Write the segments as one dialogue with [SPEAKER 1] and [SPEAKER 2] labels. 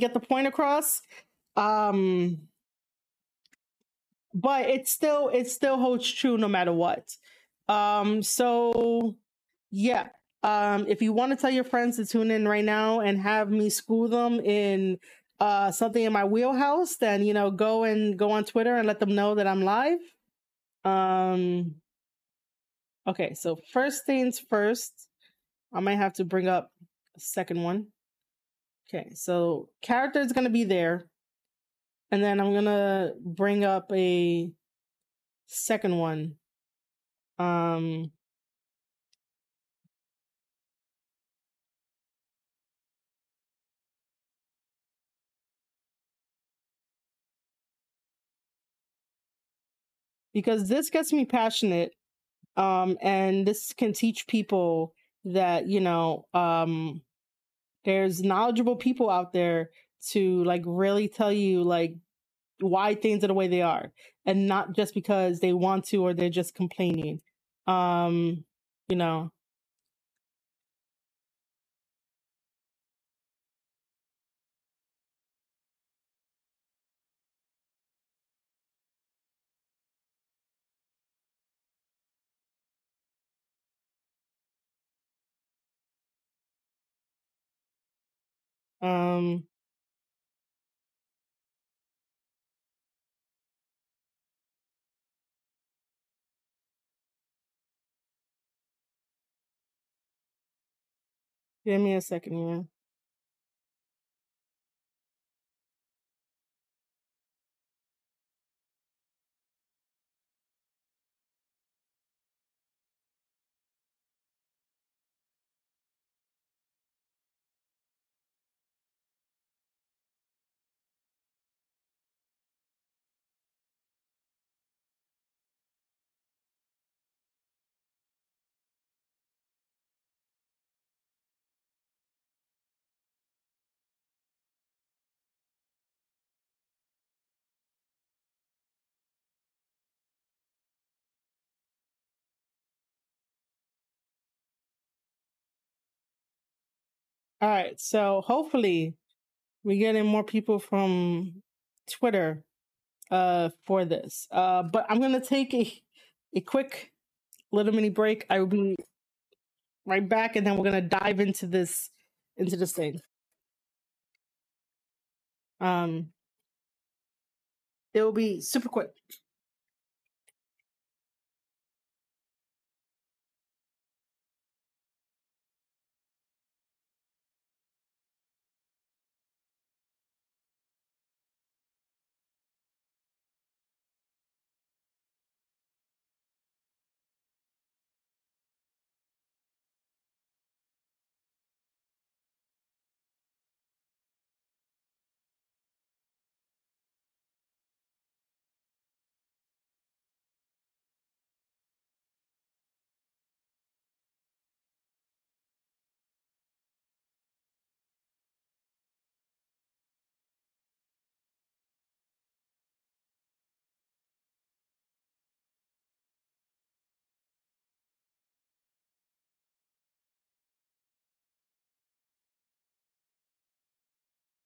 [SPEAKER 1] get the point across. Um, but it still it still holds true no matter what. Um, so yeah. Um, if you want to tell your friends to tune in right now and have me school them in uh something in my wheelhouse, then you know go and go on Twitter and let them know that I'm live. Um okay, so first things first, I might have to bring up a second one. Okay, so character is gonna be there. And then I'm gonna bring up a second one. Um because this gets me passionate um and this can teach people that you know um there's knowledgeable people out there to like really tell you like why things are the way they are and not just because they want to or they're just complaining. Um you know um give me a second here all right so hopefully we're getting more people from twitter uh for this. Uh but i'm gonna take a a quick little mini break. I will be right back and then we're gonna dive into this into this thing. Um it will be super quick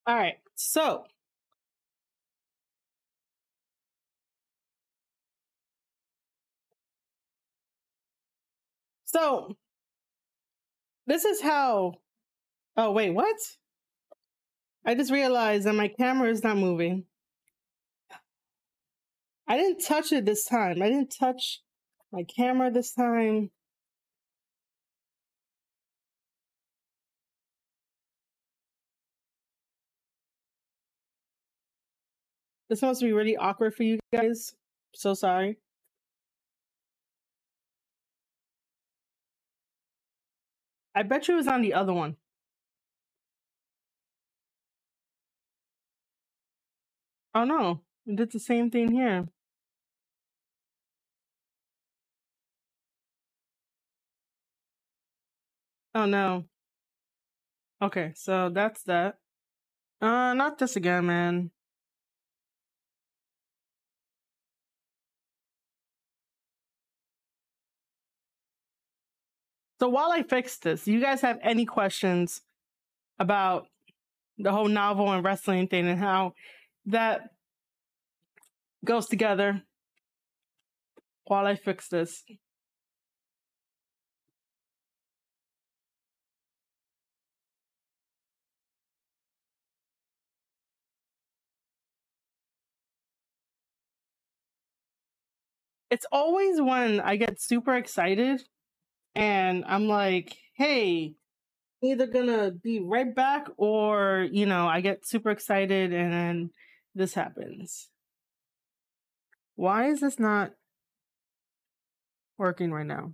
[SPEAKER 1] all right so so this is how oh wait what? I just realized that my camera is not moving. I didn't touch it this time. I didn't touch my camera this time this must be really awkward for you guys. So sorry. I bet you it was on the other one. Oh no. It did the same thing here. Oh no. Okay so that's that. Uh not this again man So while I fix this, do you guys have any questions about the whole novel and wrestling thing and how that goes together while I fix this. It's always when I get super excited and I'm like, hey, either gonna be right back or, you know, I get super excited and then this happens. Why is this not working right now?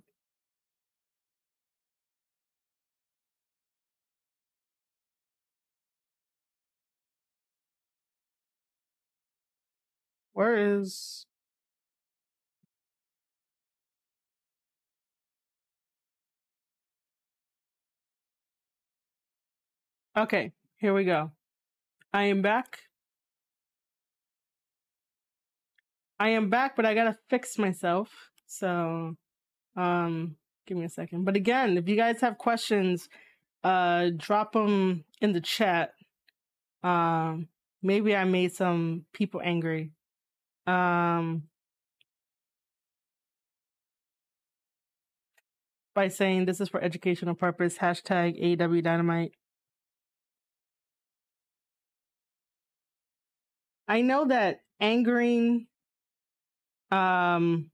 [SPEAKER 1] Where is Okay, here we go. I am back. I am back, but I gotta fix myself. So, um, give me a second. But again, if you guys have questions, uh, drop them in the chat. Um, maybe I made some people angry. Um, by saying this is for educational purpose. Hashtag AEW Dynamite. I know that angering um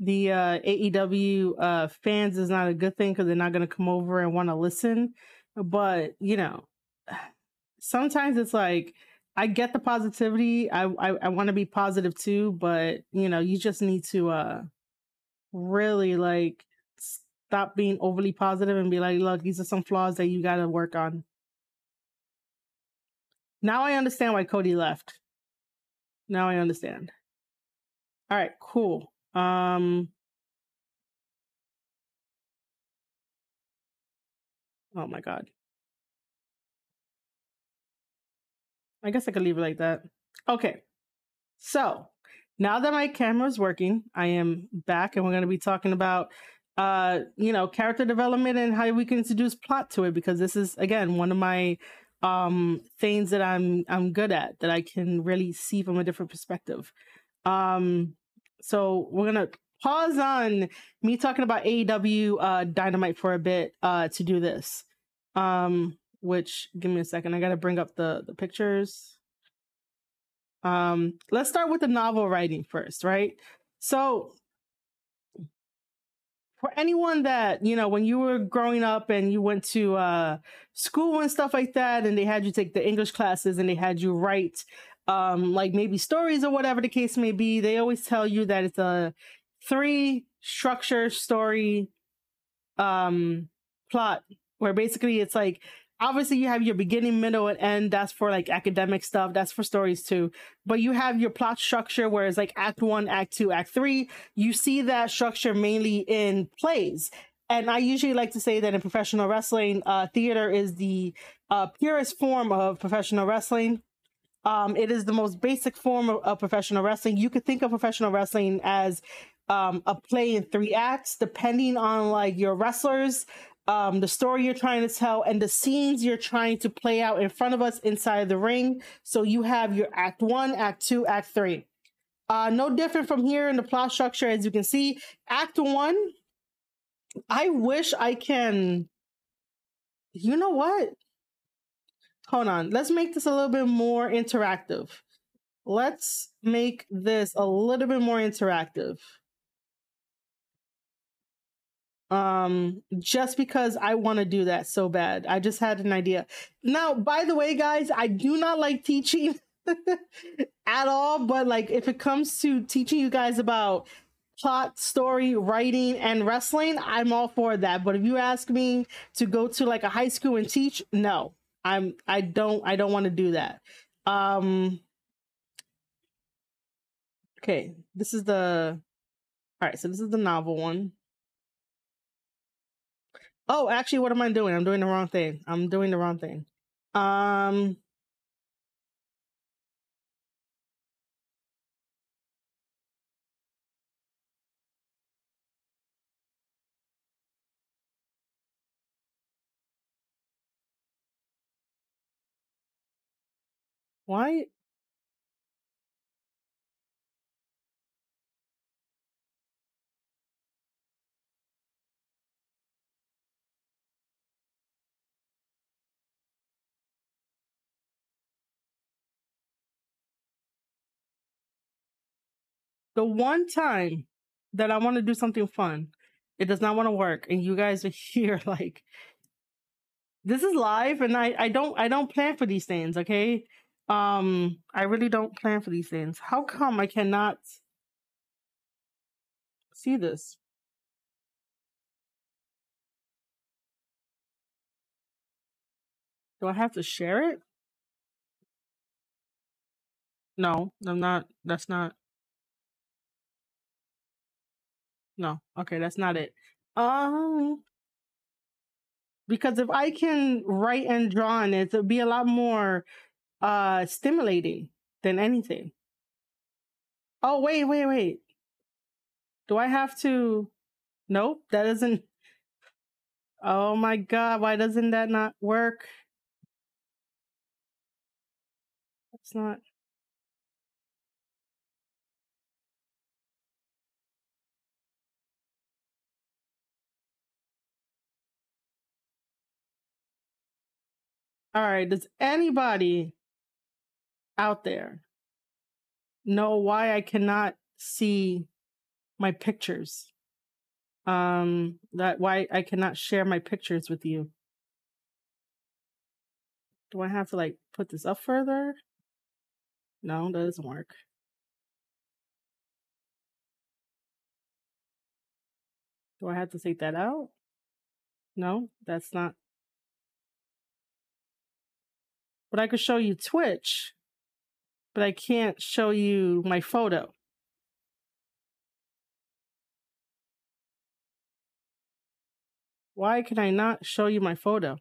[SPEAKER 1] the uh AEW uh fans is not a good thing because they're not gonna come over and want to listen. But you know, sometimes it's like I get the positivity. I I, I want to be positive too, but you know, you just need to uh really like stop being overly positive and be like, look, these are some flaws that you got to work on. Now I understand why Cody left. Now I understand. All right, cool. Um Oh my god. I guess I could leave it like that. Okay. So, now that my camera is working, I am back and we're going to be talking about uh, you know, character development and how we can introduce plot to it because this is again one of my um things that I'm I'm good at that I can really see from a different perspective. Um so we're gonna pause on me talking about AEW uh dynamite for a bit uh to do this. Um which give me a second, I gotta bring up the the pictures. Um let's start with the novel writing first, right? So for anyone that you know when you were growing up and you went to uh, school and stuff like that and they had you take the english classes and they had you write um, like maybe stories or whatever the case may be they always tell you that it's a three structure story um, plot where basically it's like obviously you have your beginning, middle, and end. That's for like academic stuff. That's for stories too. But you have your plot structure where it's like act one, act two, act three. You see that structure mainly in plays. And I usually like to say that in professional wrestling, uh, theater is the uh, purest form of professional wrestling. Um, it is the most basic form of, of, professional wrestling. You could think of professional wrestling as um, a play in three acts, depending on like your wrestlers, um, the story you're trying to tell and the scenes you're trying to play out in front of us inside the ring. So you have your act one, act two, act three. Uh, no different from here in the plot structure, as you can see. Act one, I wish I can. You know what? Hold on. Let's make this a little bit more interactive. Let's make this a little bit more interactive um just because i want to do that so bad. I just had an idea. Now by the way guys i do not like teaching at all but like if it comes to teaching you guys about plot story writing and wrestling i'm all for that. But if you ask me to go to like a high school and teach no. I'm i don't i don't want to do that. Um okay. This is the all right so this is the novel one Oh, actually, what am I doing? I'm doing the wrong thing. I'm doing the wrong thing. Um, Why? The one time that I want to do something fun, it does not want to work, and you guys are here like this is live, and I I don't I don't plan for these things. Okay, um, I really don't plan for these things. How come I cannot see this? Do I have to share it? No, I'm not. That's not. No. Okay, that's not it. Um, because if I can write and draw on it, it'll be a lot more uh stimulating than anything. Oh, wait, wait, wait. Do I have to? Nope, that doesn't. Oh my god, why doesn't that not work? It's not. All right, does anybody out there know why I cannot see my pictures? Um, that why I cannot share my pictures with you. Do I have to like put this up further? No, that doesn't work. Do I have to take that out? No, that's not. But I could show you Twitch, but I can't show you my photo. Why can I not show you my photo?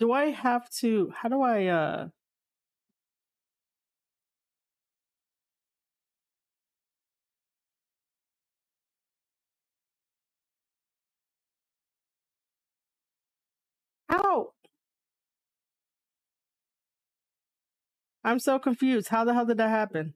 [SPEAKER 1] Do I have to how do I uh how I'm so confused. How the hell did that happen?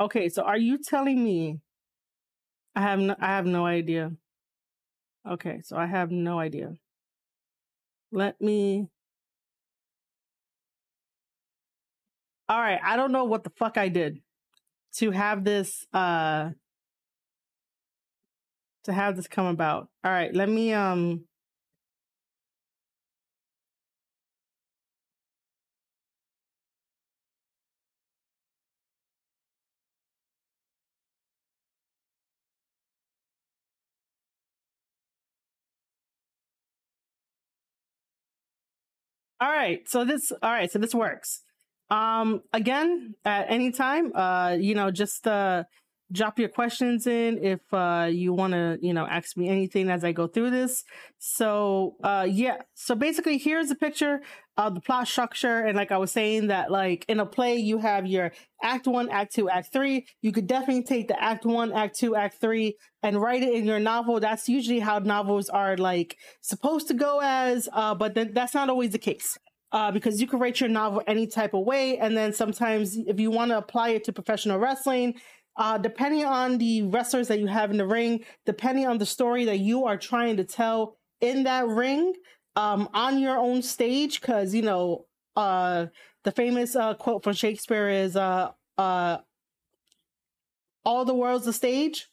[SPEAKER 1] Okay, so are you telling me I have no, I have no idea. Okay, so I have no idea. Let me All right, I don't know what the fuck I did to have this uh to have this come about. All right, let me um All right, so this all right, so this works. Um again, at any time, uh you know, just uh drop your questions in if uh you want to, you know, ask me anything as I go through this. So, uh yeah, so basically here's a picture of the plot structure and like I was saying that like in a play you have your act 1, act 2, act 3. You could definitely take the act 1, act 2, act 3 and write it in your novel. That's usually how novels are like supposed to go as uh but th- that's not always the case uh, because you can write your novel any type of way. And then sometimes, if you want to apply it to professional wrestling, uh, depending on the wrestlers that you have in the ring, depending on the story that you are trying to tell in that ring um, on your own stage, because, you know, uh, the famous uh, quote from Shakespeare is uh, uh, all the world's a stage.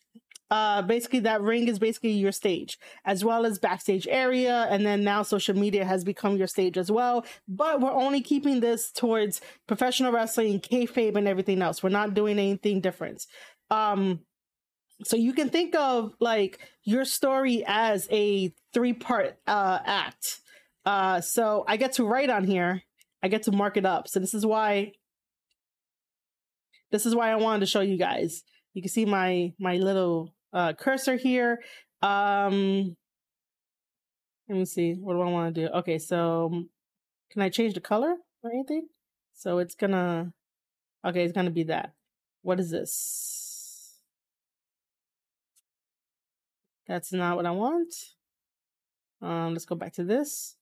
[SPEAKER 1] Uh basically that ring is basically your stage as well as backstage area and then now social media has become your stage as well. But we're only keeping this towards professional wrestling kayfabe and everything else. We're not doing anything different. Um so you can think of like your story as a three part uh act uh so i get to write on here i get to mark it up so this is why This is why I wanted to show you guys. You can see my my little uh, cursor here. Um, let me see. What do I want to do? Okay, so um, can I change the color or anything? So it's gonna. Okay, it's gonna be that. What is this? That's not what I want. Um, let's go back to this.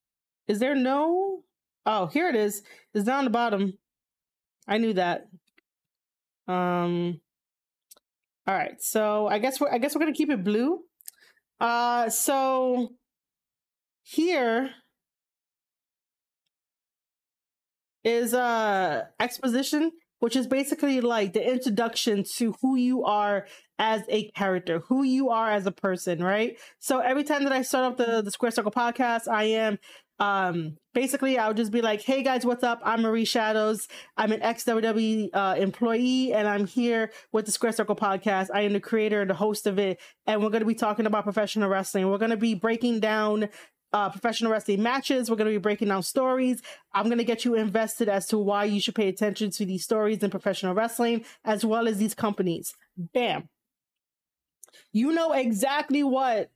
[SPEAKER 1] Is there no? Oh, here it is. It's down the bottom. I knew that. Um. All right, so I guess we're I guess we're gonna keep it blue. Uh, so here is uh exposition which is basically like the introduction to who you are as a character, who you are as a person, right? So every time that I start up the the Square Circle podcast, I am um basically I'll just be like, "Hey guys, what's up? I'm Marie Shadows. I'm an ex WWE uh, employee, and I'm here with the Square Circle podcast. I am the creator and the host of it, and we're going to be talking about professional wrestling. We're going to be breaking down uh, professional wrestling matches. We're going to be breaking down stories. I'm going to get you invested as to why you should pay attention to these stories in professional wrestling, as well as these companies. Bam. You know exactly what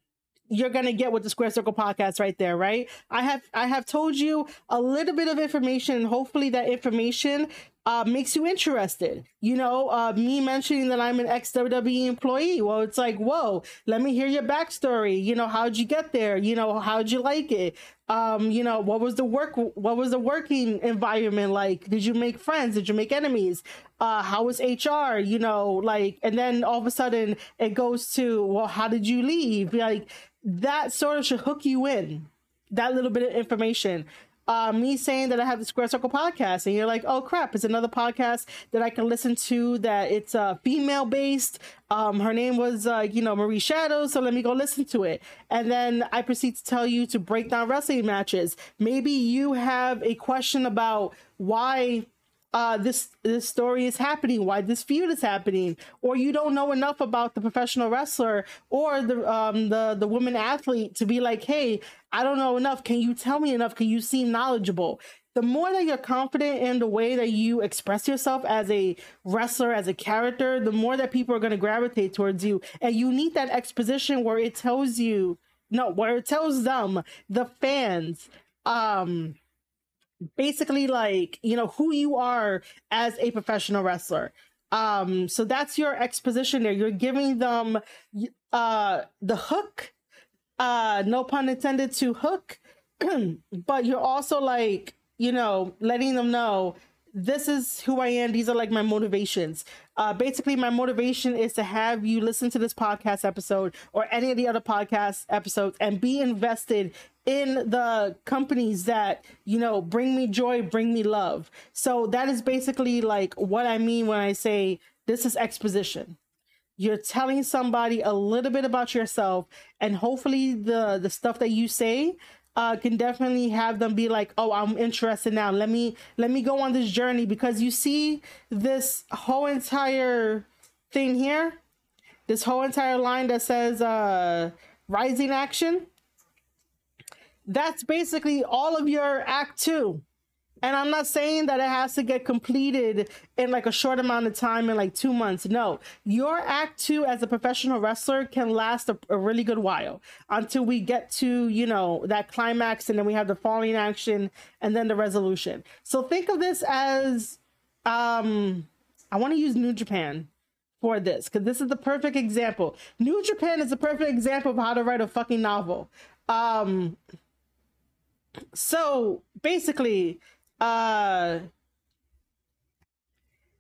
[SPEAKER 1] you're gonna get with the Square Circle podcast right there, right? I have I have told you a little bit of information. Hopefully, that information uh, makes you interested. You know, uh, me mentioning that I'm an ex WWE employee. Well, it's like, whoa, let me hear your backstory. You know, how'd you get there? You know, how'd you like it? Um, you know, what was the work? What was the working environment like? Did you make friends? Did you make enemies? Uh, how was HR? You know, like, and then all of a sudden it goes to, well, how did you leave? Like, that sort of should hook you in that little bit of information. Uh, me saying that I have the Square Circle podcast, and you're like, oh crap, it's another podcast that I can listen to. That it's uh, female based. Um, her name was, uh, you know, Marie Shadows, so let me go listen to it. And then I proceed to tell you to break down wrestling matches. Maybe you have a question about why uh, this this story is happening, why this feud is happening, or you don't know enough about the professional wrestler or the um the the woman athlete to be like, hey, I don't know enough. Can you tell me enough? Can you seem knowledgeable? The more that you're confident in the way that you express yourself as a wrestler, as a character, the more that people are going to gravitate towards you. And you need that exposition where it tells you, no, where it tells them, the fans, um, basically like you know who you are as a professional wrestler um so that's your exposition there you're giving them uh the hook uh no pun intended to hook but you're also like you know letting them know this is who I am. These are like my motivations. Uh, basically, my motivation is to have you listen to this podcast episode or any of the other podcast episodes and be invested in the companies that you know bring me joy bring me love. So that is basically like what i mean when i say this is exposition. You're telling somebody a little bit about yourself and hopefully the the stuff that you say uh, can definitely have them be like oh i'm interested now. Let me let me go on this journey. Because you see this whole entire thing here this whole entire line that says uh rising action that's basically all of your act two. And I'm not saying that it has to get completed in like a short amount of time in like two months. No, your act two as a professional wrestler can last a, a, really good while until we get to, you know, that climax and then we have the falling action and then the resolution. So think of this as, um, I want to use New Japan for this because this is the perfect example. New Japan is a perfect example of how to write a fucking novel. Um, so basically, uh,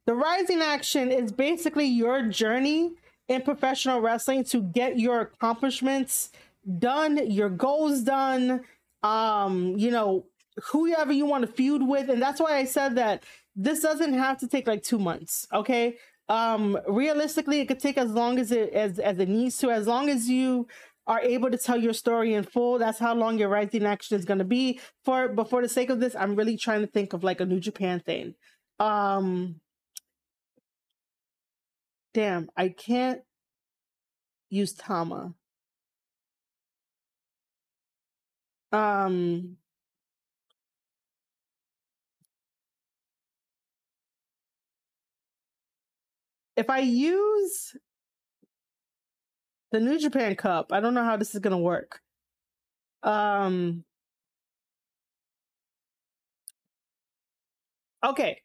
[SPEAKER 1] the rising action is basically your journey in professional wrestling to get your accomplishments done, your goals done, um, you know, whoever you want to feud with. And that's why I said that this doesn't have to take like two months. Okay. Um, realistically, it could take as long as it as as it needs to, as long as you are able to tell your story in full. That's how long your rising action is going to be. For but for the sake of this, I'm really trying to think of like a New Japan thing. Um, damn, I can't use Tama. Um, if I use the New Japan Cup, I don't know how this is gonna work. Um. Okay.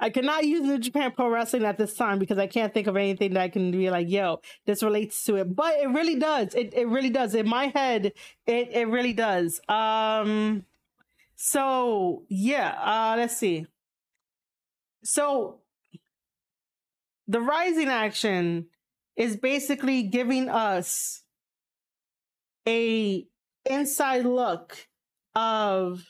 [SPEAKER 1] I cannot use New Japan Pro Wrestling at this time because I can't think of anything that I can be like, yo, this relates to it. But it really does. It it really does. In my head, it, it really does. Um so yeah, uh let's see. So the rising action is basically giving us a inside look of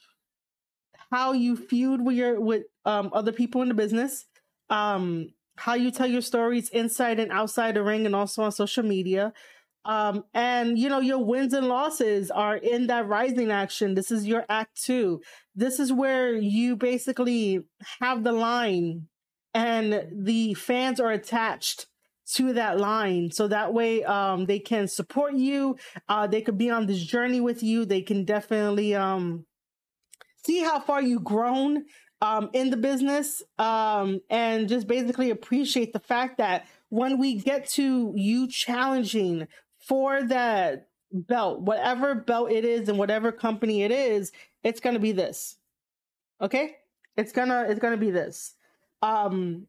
[SPEAKER 1] how you feud with your with um, other people in the business, um, how you tell your stories inside and outside the ring, and also on social media. Um, and you know your wins and losses are in that rising action. This is your act two. This is where you basically have the line, and the fans are attached to that line so that way um they can support you uh they could be on this journey with you they can definitely um see how far you've grown um, in the business um, and just basically appreciate the fact that when we get to you challenging for that belt, whatever belt it is and whatever company it is, it's gonna be this. Okay? It's gonna it's gonna be this. Um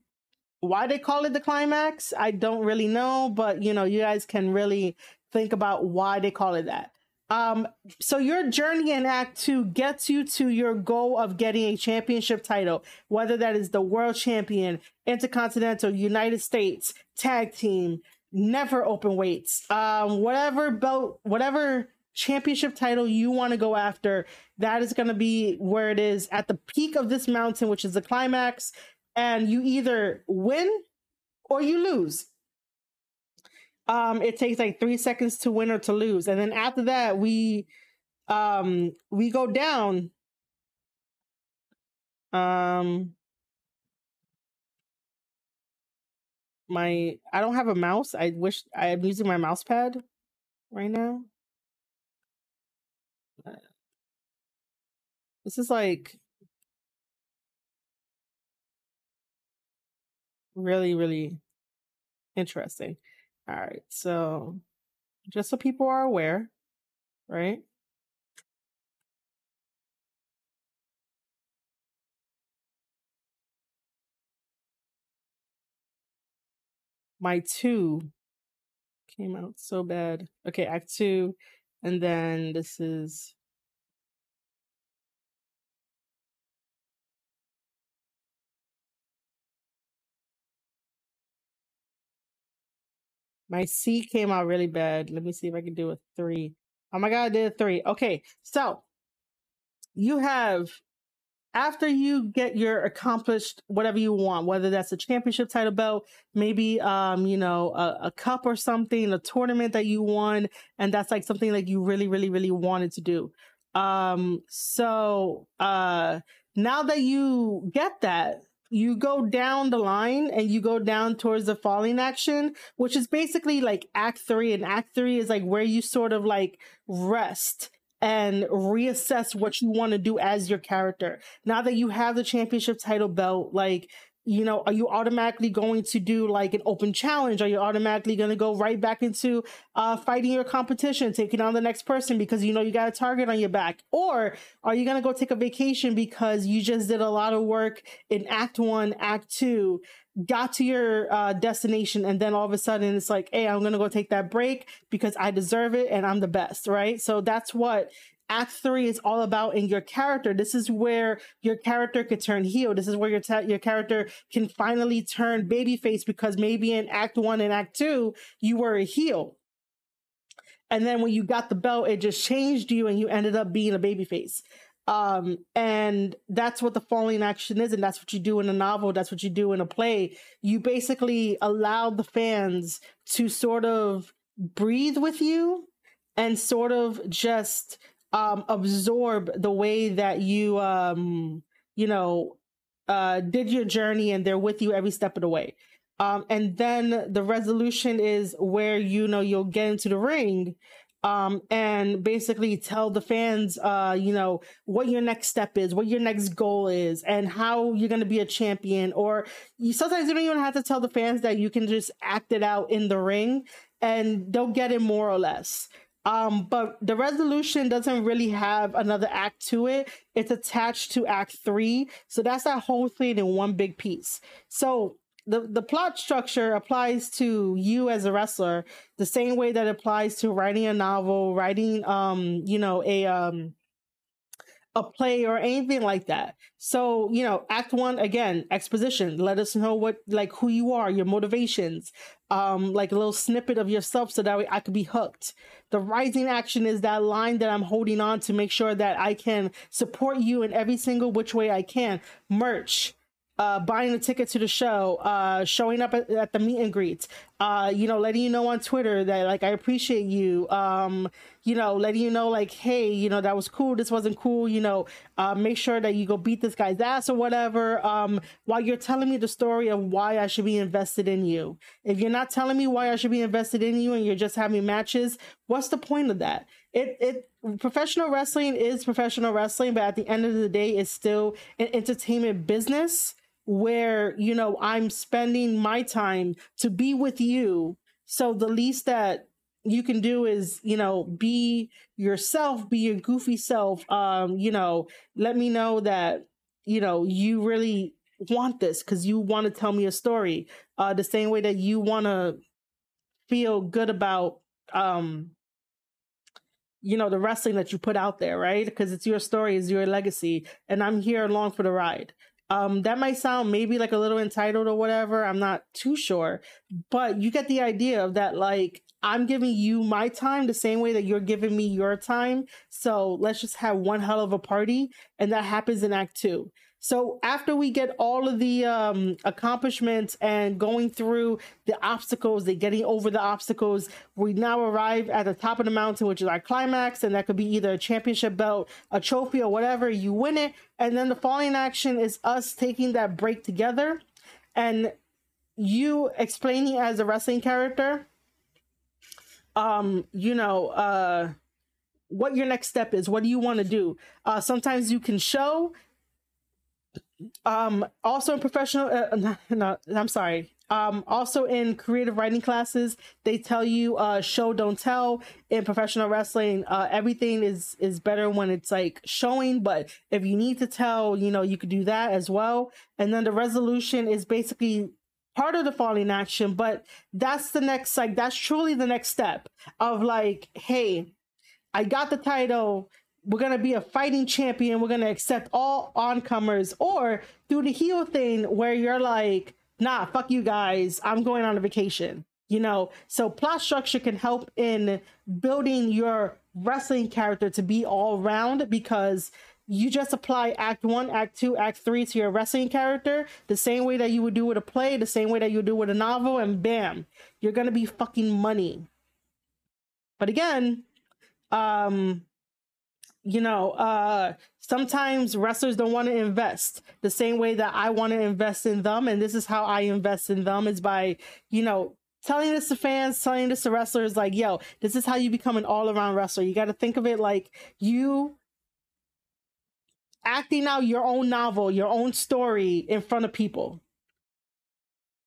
[SPEAKER 1] why they call it the climax, I don't really know, but you know, you guys can really think about why they call it that. Um, so your journey in Act Two gets you to your goal of getting a championship title, whether that is the world champion, intercontinental, United States, tag team, never open weights, um, whatever belt, whatever championship title you want to go after, that is going to be where it is at the peak of this mountain, which is the climax. And you either win or you lose. Um it takes like three seconds to win or to lose and then after that we um we go down. Um my i don't have a mouse. I wish i'm using my mouse pad right now. This is like really really interesting all right. So just so people are aware, right? My two came out so bad. Okay, act two. And then this is My C came out really bad. Let me see if I can do a three. Oh my god, I did a three. Okay, so you have after you get your accomplished whatever you want, whether that's a championship title belt, maybe um, you know, a, a cup or something, a tournament that you won, and that's like something like you really, really, really wanted to do. Um, so uh now that you get that, you go down the line and you go down towards the falling action, which is basically like act three. And act three is like where you sort of like rest and reassess what you want to do as your character. Now that you have the championship title belt, like you know, are you automatically going to do like an open challenge? Are you automatically going to go right back into uh, fighting your competition, taking on the next person because you know you got a target on your back? Or are you going to go take a vacation because you just did a lot of work in Act One, Act Two, got to your uh, destination, and then all of a sudden it's like, hey, I'm going to go take that break because I deserve it and I'm the best, right? So that's what Act three is all about in your character. This is where your character could turn heel. This is where your ta- your character can finally turn babyface because maybe in Act one and Act two you were a heel, and then when you got the belt, it just changed you, and you ended up being a babyface. Um, and that's what the falling action is, and that's what you do in a novel. That's what you do in a play. You basically allow the fans to sort of breathe with you and sort of just um, absorb the way that you, um, you know, uh, did your journey and they're with you every step of the way. Um, and then the resolution is where, you know, you'll get into the ring. um, and basically tell the fans, uh, you know, what your next step is, what your next goal is, and how you're going to be a champion. Or you sometimes you don't even have to tell the fans that you can just act it out in the ring, and they'll get it more or less. Um, but the resolution doesn't really have another act to it. It's attached to act three. So that's that whole thing in one big piece. So the, the plot structure applies to you as a wrestler the same way that applies to writing a novel, writing um, you know, a um a play or anything like that. So, you know, act one again, exposition. Let us know what like who you are, your motivations, um, like a little snippet of yourself so that way I could be hooked. The rising action is that line that I'm holding on to make sure that I can support you in every single which way I can. Merch, uh, buying a ticket to the show, uh, showing up at, at, the meet and greets, uh, you know, letting you know on Twitter that like I appreciate you, um, you know, letting you know like, hey, you know, that was cool, this wasn't cool, you know, uh, make sure that you go beat this guy's ass or whatever. Um, while you're telling me the story of why I should be invested in you. If you're not telling me why I should be invested in you and you're just having matches, what's the point of that? It it professional wrestling is professional wrestling, but at the end of the day, it's still an entertainment business where you know i'm spending my time to be with you. So the least that you can do is you know be yourself be your goofy self. Um you know let me know that you know you really want this because you want to tell me a story uh the same way that you want to feel good about um you know the wrestling that you put out there right? Because it's your story it's your legacy and i'm here along for the ride um, that might sound maybe like a little entitled or whatever. I'm not too sure, but you get the idea of that. Like, I'm giving you my time the same way that you're giving me your time. So let's just have one hell of a party. And that happens in Act Two. So after we get all of the um, accomplishments and going through the obstacles, they getting over the obstacles, we now arrive at the top of the mountain, which is our climax, and that could be either a championship belt, a trophy, or whatever. You win it, and then the falling action is us taking that break together, and you explaining as a wrestling character, um, you know, uh what your next step is what do you want to do uh sometimes you can show um also in professional uh, no, i'm sorry. Um also in creative writing classes they tell you uh show don't tell. In professional wrestling uh everything is is better when it's like showing but if you need to tell you know you could do that as well. And then the resolution is basically part of the falling action but that's the next like that's truly the next step of like hey i got the title we're gonna be a fighting champion. We're gonna accept all oncomers, or do the heel thing where you're like, nah, fuck you guys. I'm going on a vacation. You know, so plot structure can help in building your wrestling character to be all round because you just apply act one, act two, act three to your wrestling character the same way that you would do with a play, the same way that you do with a novel, and bam, you're gonna be fucking money. But again, um, you know, uh, sometimes wrestlers don't want to invest the same way that I want to invest in them. And this is how I invest in them is by, you know, telling this to fans, telling this to wrestlers, like, yo, this is how you become an all around wrestler. You got to think of it like you acting out your own novel, your own story in front of people.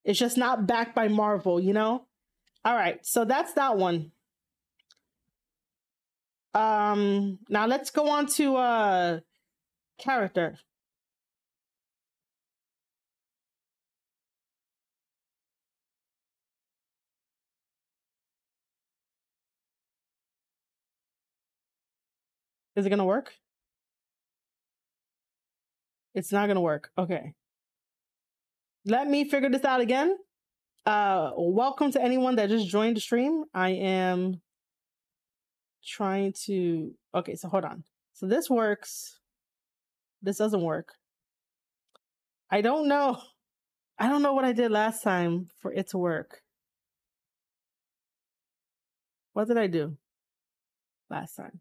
[SPEAKER 1] It's just not backed by Marvel, you know? All right, so that's that one. Um, now let's go on to uh character. Is it gonna work? It's not gonna work. Okay. Let me figure this out again. Uh, welcome to anyone that just joined the stream. I am trying to okay so hold on. So this works. This doesn't work. I don't know. I don't know what i did last time for it to work. What did i do last time?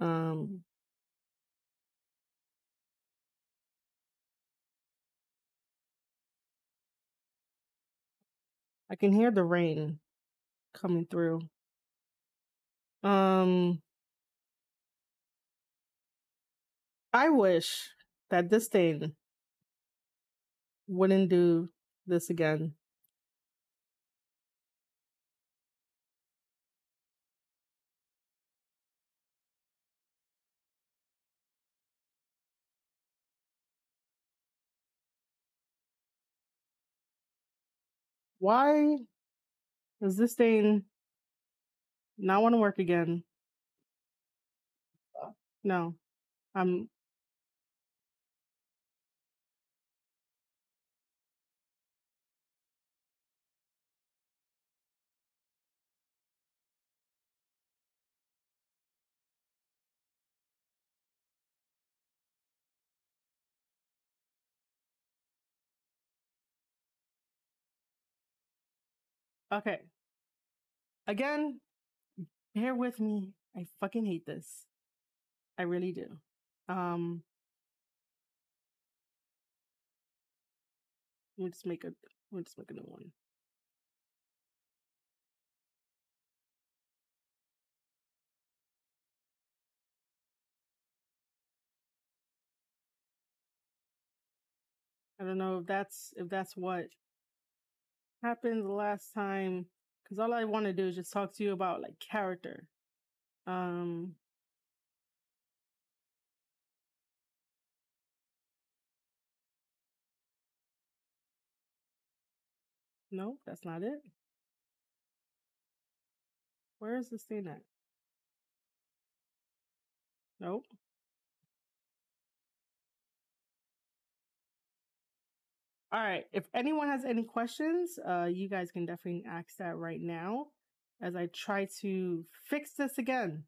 [SPEAKER 1] Um i can hear the rain coming through Um, I wish that this thing wouldn't do this again. Why does this thing not want to work again? No, I'm okay. Again, bear with me. I fucking hate this. I really do. Um, let me just make a let me just make a new one. I don't know if that's if that's what happened the last time because all I want to do is just talk to you about like character. Um, no, that's not it. Where is this thing at? Nope. All right. If anyone has any questions, uh, you guys can definitely ask that right now as I try to fix this again.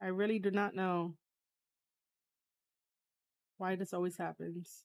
[SPEAKER 1] I really do not know why this always happens.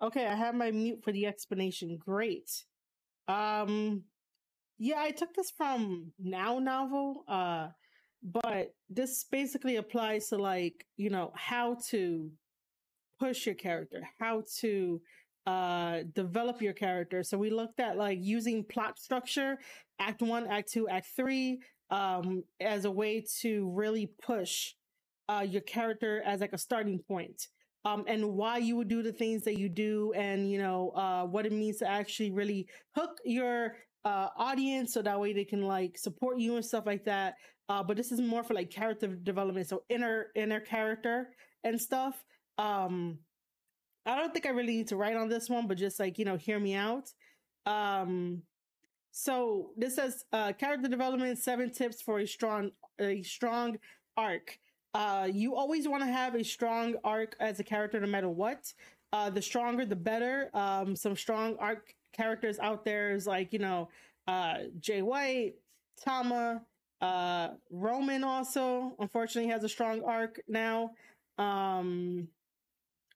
[SPEAKER 1] Okay, I have my mute for the explanation. Great. Um, yeah, I took this from Now Novel. Uh, but this basically applies to like you know how to push your character, how to uh develop your character. So we looked at like using plot structure, act 1, act 2, act 3 um as a way to really push uh your character as like a starting point. Um, and why you would do the things that you do and you know uh, what it means to actually really hook your uh, audience so that way they can like support you and stuff like that uh, but this is more for like character development so inner inner character and stuff um I don't think I really need to write on this one, but just like, you know, hear me out. Um so this says uh character development, seven tips for a strong a strong arc. Uh you always want to have a strong arc as a character no matter what. Uh the stronger the better. Um some strong arc characters out there is like, you know, uh Jay White, Tama, uh Roman also unfortunately has a strong arc now. Um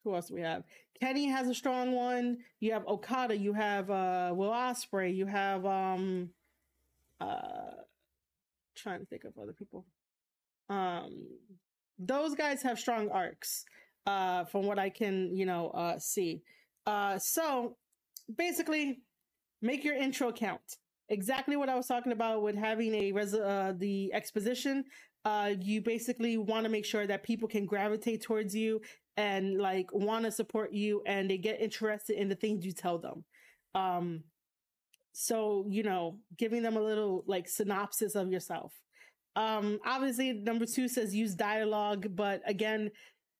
[SPEAKER 1] who else do we have? Kenny has a strong one. You have Okada. You have uh, Will Ospreay. You have um, uh, trying to think of other people. Um, those guys have strong arcs. Uh, from what I can, you know, uh, see. Uh, so basically, make your intro count. Exactly what I was talking about with having a res- uh, the exposition. Uh, you basically want to make sure that people can gravitate towards you and like want to support you and they get interested in the things you tell them. Um, so, you know, giving them a little like synopsis of yourself. Um, obviously, number two says use dialogue, but again,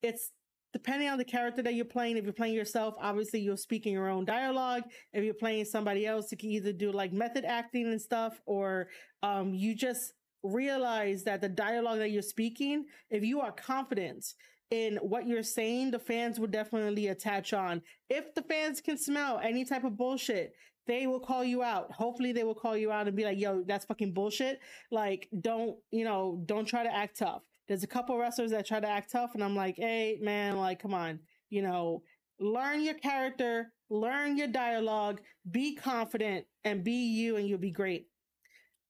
[SPEAKER 1] it's depending on the character that you're playing. If you're playing yourself, obviously you're speaking your own dialogue. If you're playing somebody else, you can either do like method acting and stuff, or um, you just realize that the dialogue that you're speaking, if you are confident in what you're saying, the fans will definitely attach on. If the fans can smell any type of bullshit, they will call you out. Hopefully they will call you out and be like, yo, that's fucking bullshit. Like, don't, you know, don't try to act tough. There's a couple wrestlers that try to act tough and I'm like, hey, man, like, come on, you know, learn your character, learn your dialogue, be confident and be you and you'll be great.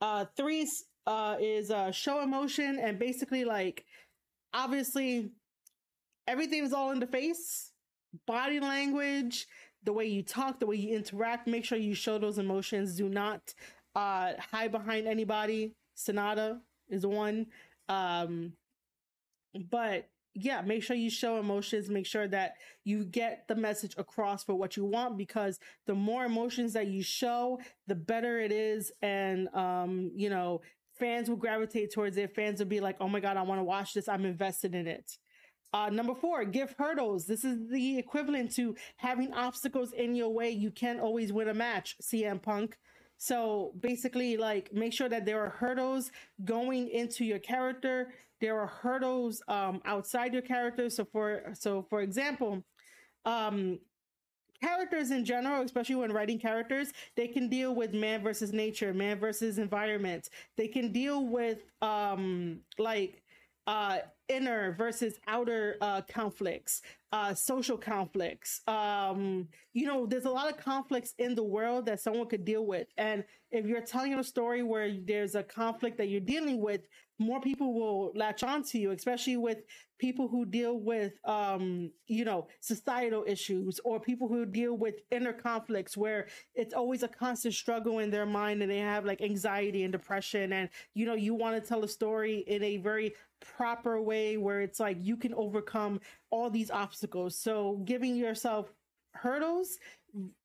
[SPEAKER 1] Uh, three, uh, is, uh, show emotion and basically like, obviously everything's all in the face body language the way you talk the way you interact make sure you show those emotions. Do not uh hide behind anybody. Sonata is one. Um but yeah make sure you show emotions. Make sure that you get the message across for what you want because the more emotions that you show the better it is. And um you know fans will gravitate towards it. Fans will be like oh my god i want to watch this. I'm invested in it uh, number four, give hurdles. This is the equivalent to having obstacles in your way. You can't always win a match, CM Punk. So basically, like, make sure that there are hurdles going into your character. There are hurdles um, outside your character. So for so for example, um, characters in general, especially when writing characters, they can deal with man versus nature, man versus environment. They can deal with um, like uh, inner versus outer uh, conflicts, uh, social conflicts. Um, you know, there's a lot of conflicts in the world that someone could deal with. And if you're telling a story where there's a conflict that you're dealing with, more people will latch on to you, especially with people who deal with, um, you know, societal issues or people who deal with inner conflicts where it's always a constant struggle in their mind and they have like anxiety and depression. And, you know, you want to tell a story in a very proper way where it's like you can overcome all these obstacles. So giving yourself hurdles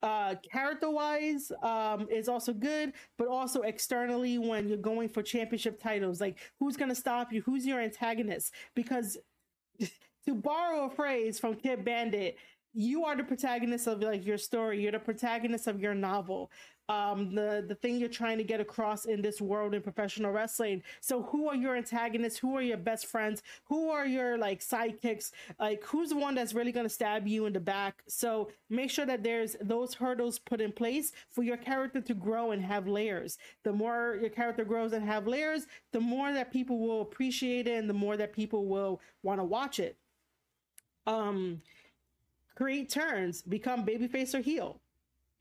[SPEAKER 1] uh character wise um is also good but also externally when you're going for championship titles like who's gonna stop you? Who's your antagonist? Because to borrow a phrase from kid bandit you are the protagonist of like your story. You're the protagonist of your novel um, the the thing you're trying to get across in this world in professional wrestling. So who are your antagonists? Who are your best friends? Who are your like sidekicks? Like who's the one that's really gonna stab you in the back? So make sure that there's those hurdles put in place for your character to grow and have layers. The more your character grows and have layers, the more that people will appreciate it and the more that people will want to watch it. Um create turns, become babyface or heel,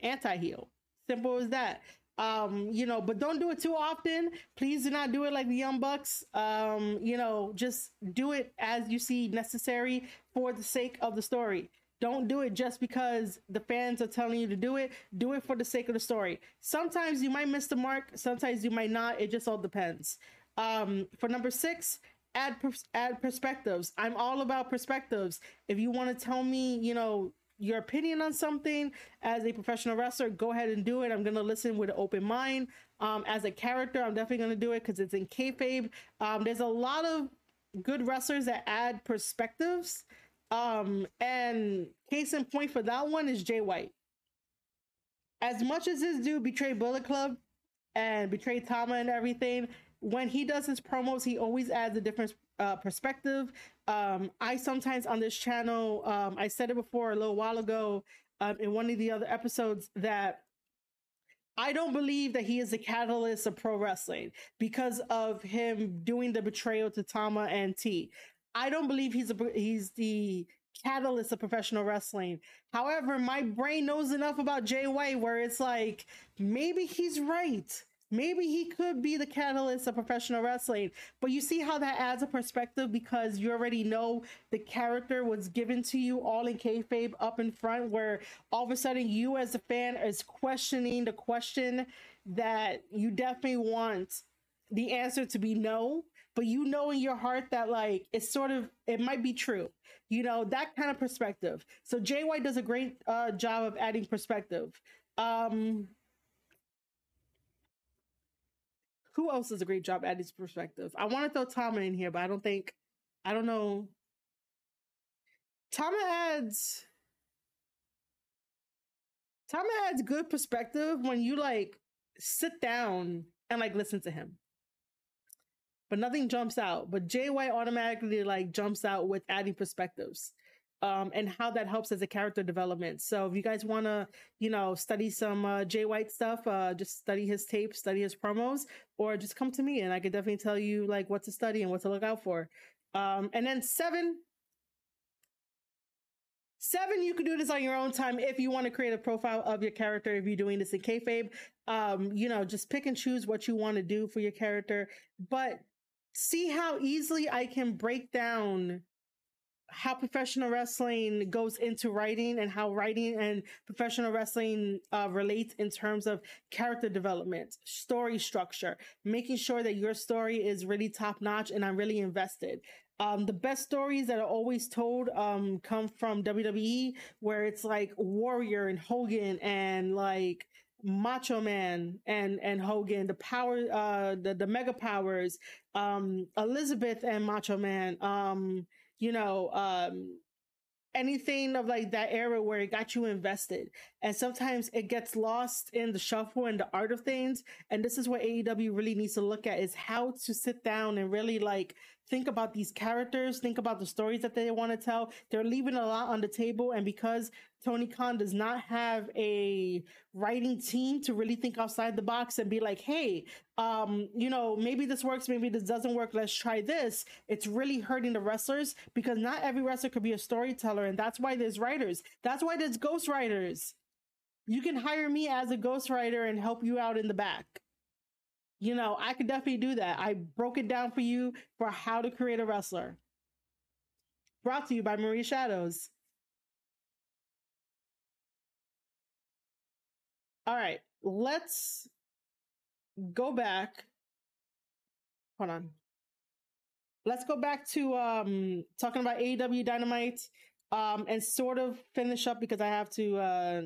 [SPEAKER 1] anti-heel Simple as that. Um, you know, but don't do it too often. Please do not do it like the Young Bucks. Um, you know, just do it as you see necessary for the sake of the story. Don't do it just because the fans are telling you to do it. Do it for the sake of the story. Sometimes you might miss the mark, sometimes you might not. It just all depends. Um, for number six, add add perspectives. I'm all about perspectives. If you want to tell me, you know, your opinion on something as a professional wrestler, go ahead and do it. I'm gonna listen with an open mind. Um, as a character, I'm definitely gonna do it because it's in kayfabe. Um, there's a lot of good wrestlers that add perspectives. Um, and case in point for that one is Jay White. As much as this dude betrayed Bullet Club and betrayed Tama and everything, when he does his promos, he always adds a different uh, perspective. Um, I sometimes on this channel, um, I said it before a little while ago um, in one of the other episodes that I don't believe that he is the catalyst of pro wrestling because of him doing the betrayal to Tama and T. I don't believe he's a he's the catalyst of professional wrestling. However, my brain knows enough about Jay White where it's like maybe he's right maybe he could be the catalyst of professional wrestling. But you see how that adds a perspective because you already know the character was given to you all in kayfabe up in front, where all of a sudden you as a fan is questioning the question that you definitely want the answer to be no but you know in your heart that like it's sort of it might be true you know that kind of perspective so jay white does a great uh, job of adding perspective um who else does a great job at perspective? I want to throw Tama in here, but I don't think I don't know. Tama adds Tama adds good perspective when you like sit down and like listen to him. But nothing jumps out. But Jay White automatically like jumps out with adding perspectives um, and how that helps as a character development. So if you guys want to, you know, study some uh, Jay White stuff, uh, just study his tape, study his promos, or just come to me and I could definitely tell you like what to study and what to look out for. Um, and then seven, seven, you can do this on your own time if you want to create a profile of your character. If you're doing this in kayfabe, um, you know, just pick and choose what you want to do for your character, but see how easily I can break down how professional wrestling goes into writing and how writing and professional wrestling uh, relates in terms of character development, story structure, making sure that your story is really top notch and I'm really invested. Um, the best stories that are always told um, come from WWE, where it's like Warrior and Hogan and like Macho Man and and Hogan, the power, uh, the the Mega Powers, um, Elizabeth and Macho Man, um, you know, um, anything of like that era where it got you invested. And sometimes it gets lost in the shuffle and the art of things. And this is what AEW really needs to look at is how to sit down and really like think about these characters, think about the stories that they want to tell. They're leaving a lot on the table. And because Tony Khan does not have a writing team to really think outside the box and be like, hey, um, you know, maybe this works, maybe this doesn't work, let's try this. It's really hurting the wrestlers because not every wrestler could be a storyteller. And that's why there's writers. That's why there's ghost writers. You can hire me as a ghostwriter and help you out in the back you know, I could definitely do that. I broke it down for you for how to create a wrestler. Brought to you by Marie Shadows. All right, let's go back. Hold on. Let's go back to um talking about AEW Dynamite um and sort of finish up because I have to uh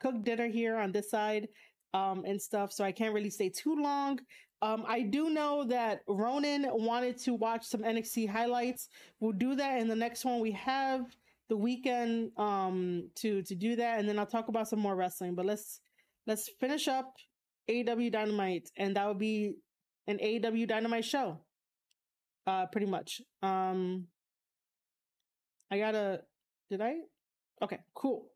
[SPEAKER 1] cook dinner here on this side um, and stuff. So I can't really stay too long. Um, I do know that Ronan wanted to watch some NXT highlights. We'll do that in the next one. We have the weekend um, to to do that, and then I'll talk about some more wrestling. But let's let's finish up AEW Dynamite, and that would be an AEW Dynamite show, uh, pretty much. Um, I gotta. Did I? Okay, cool.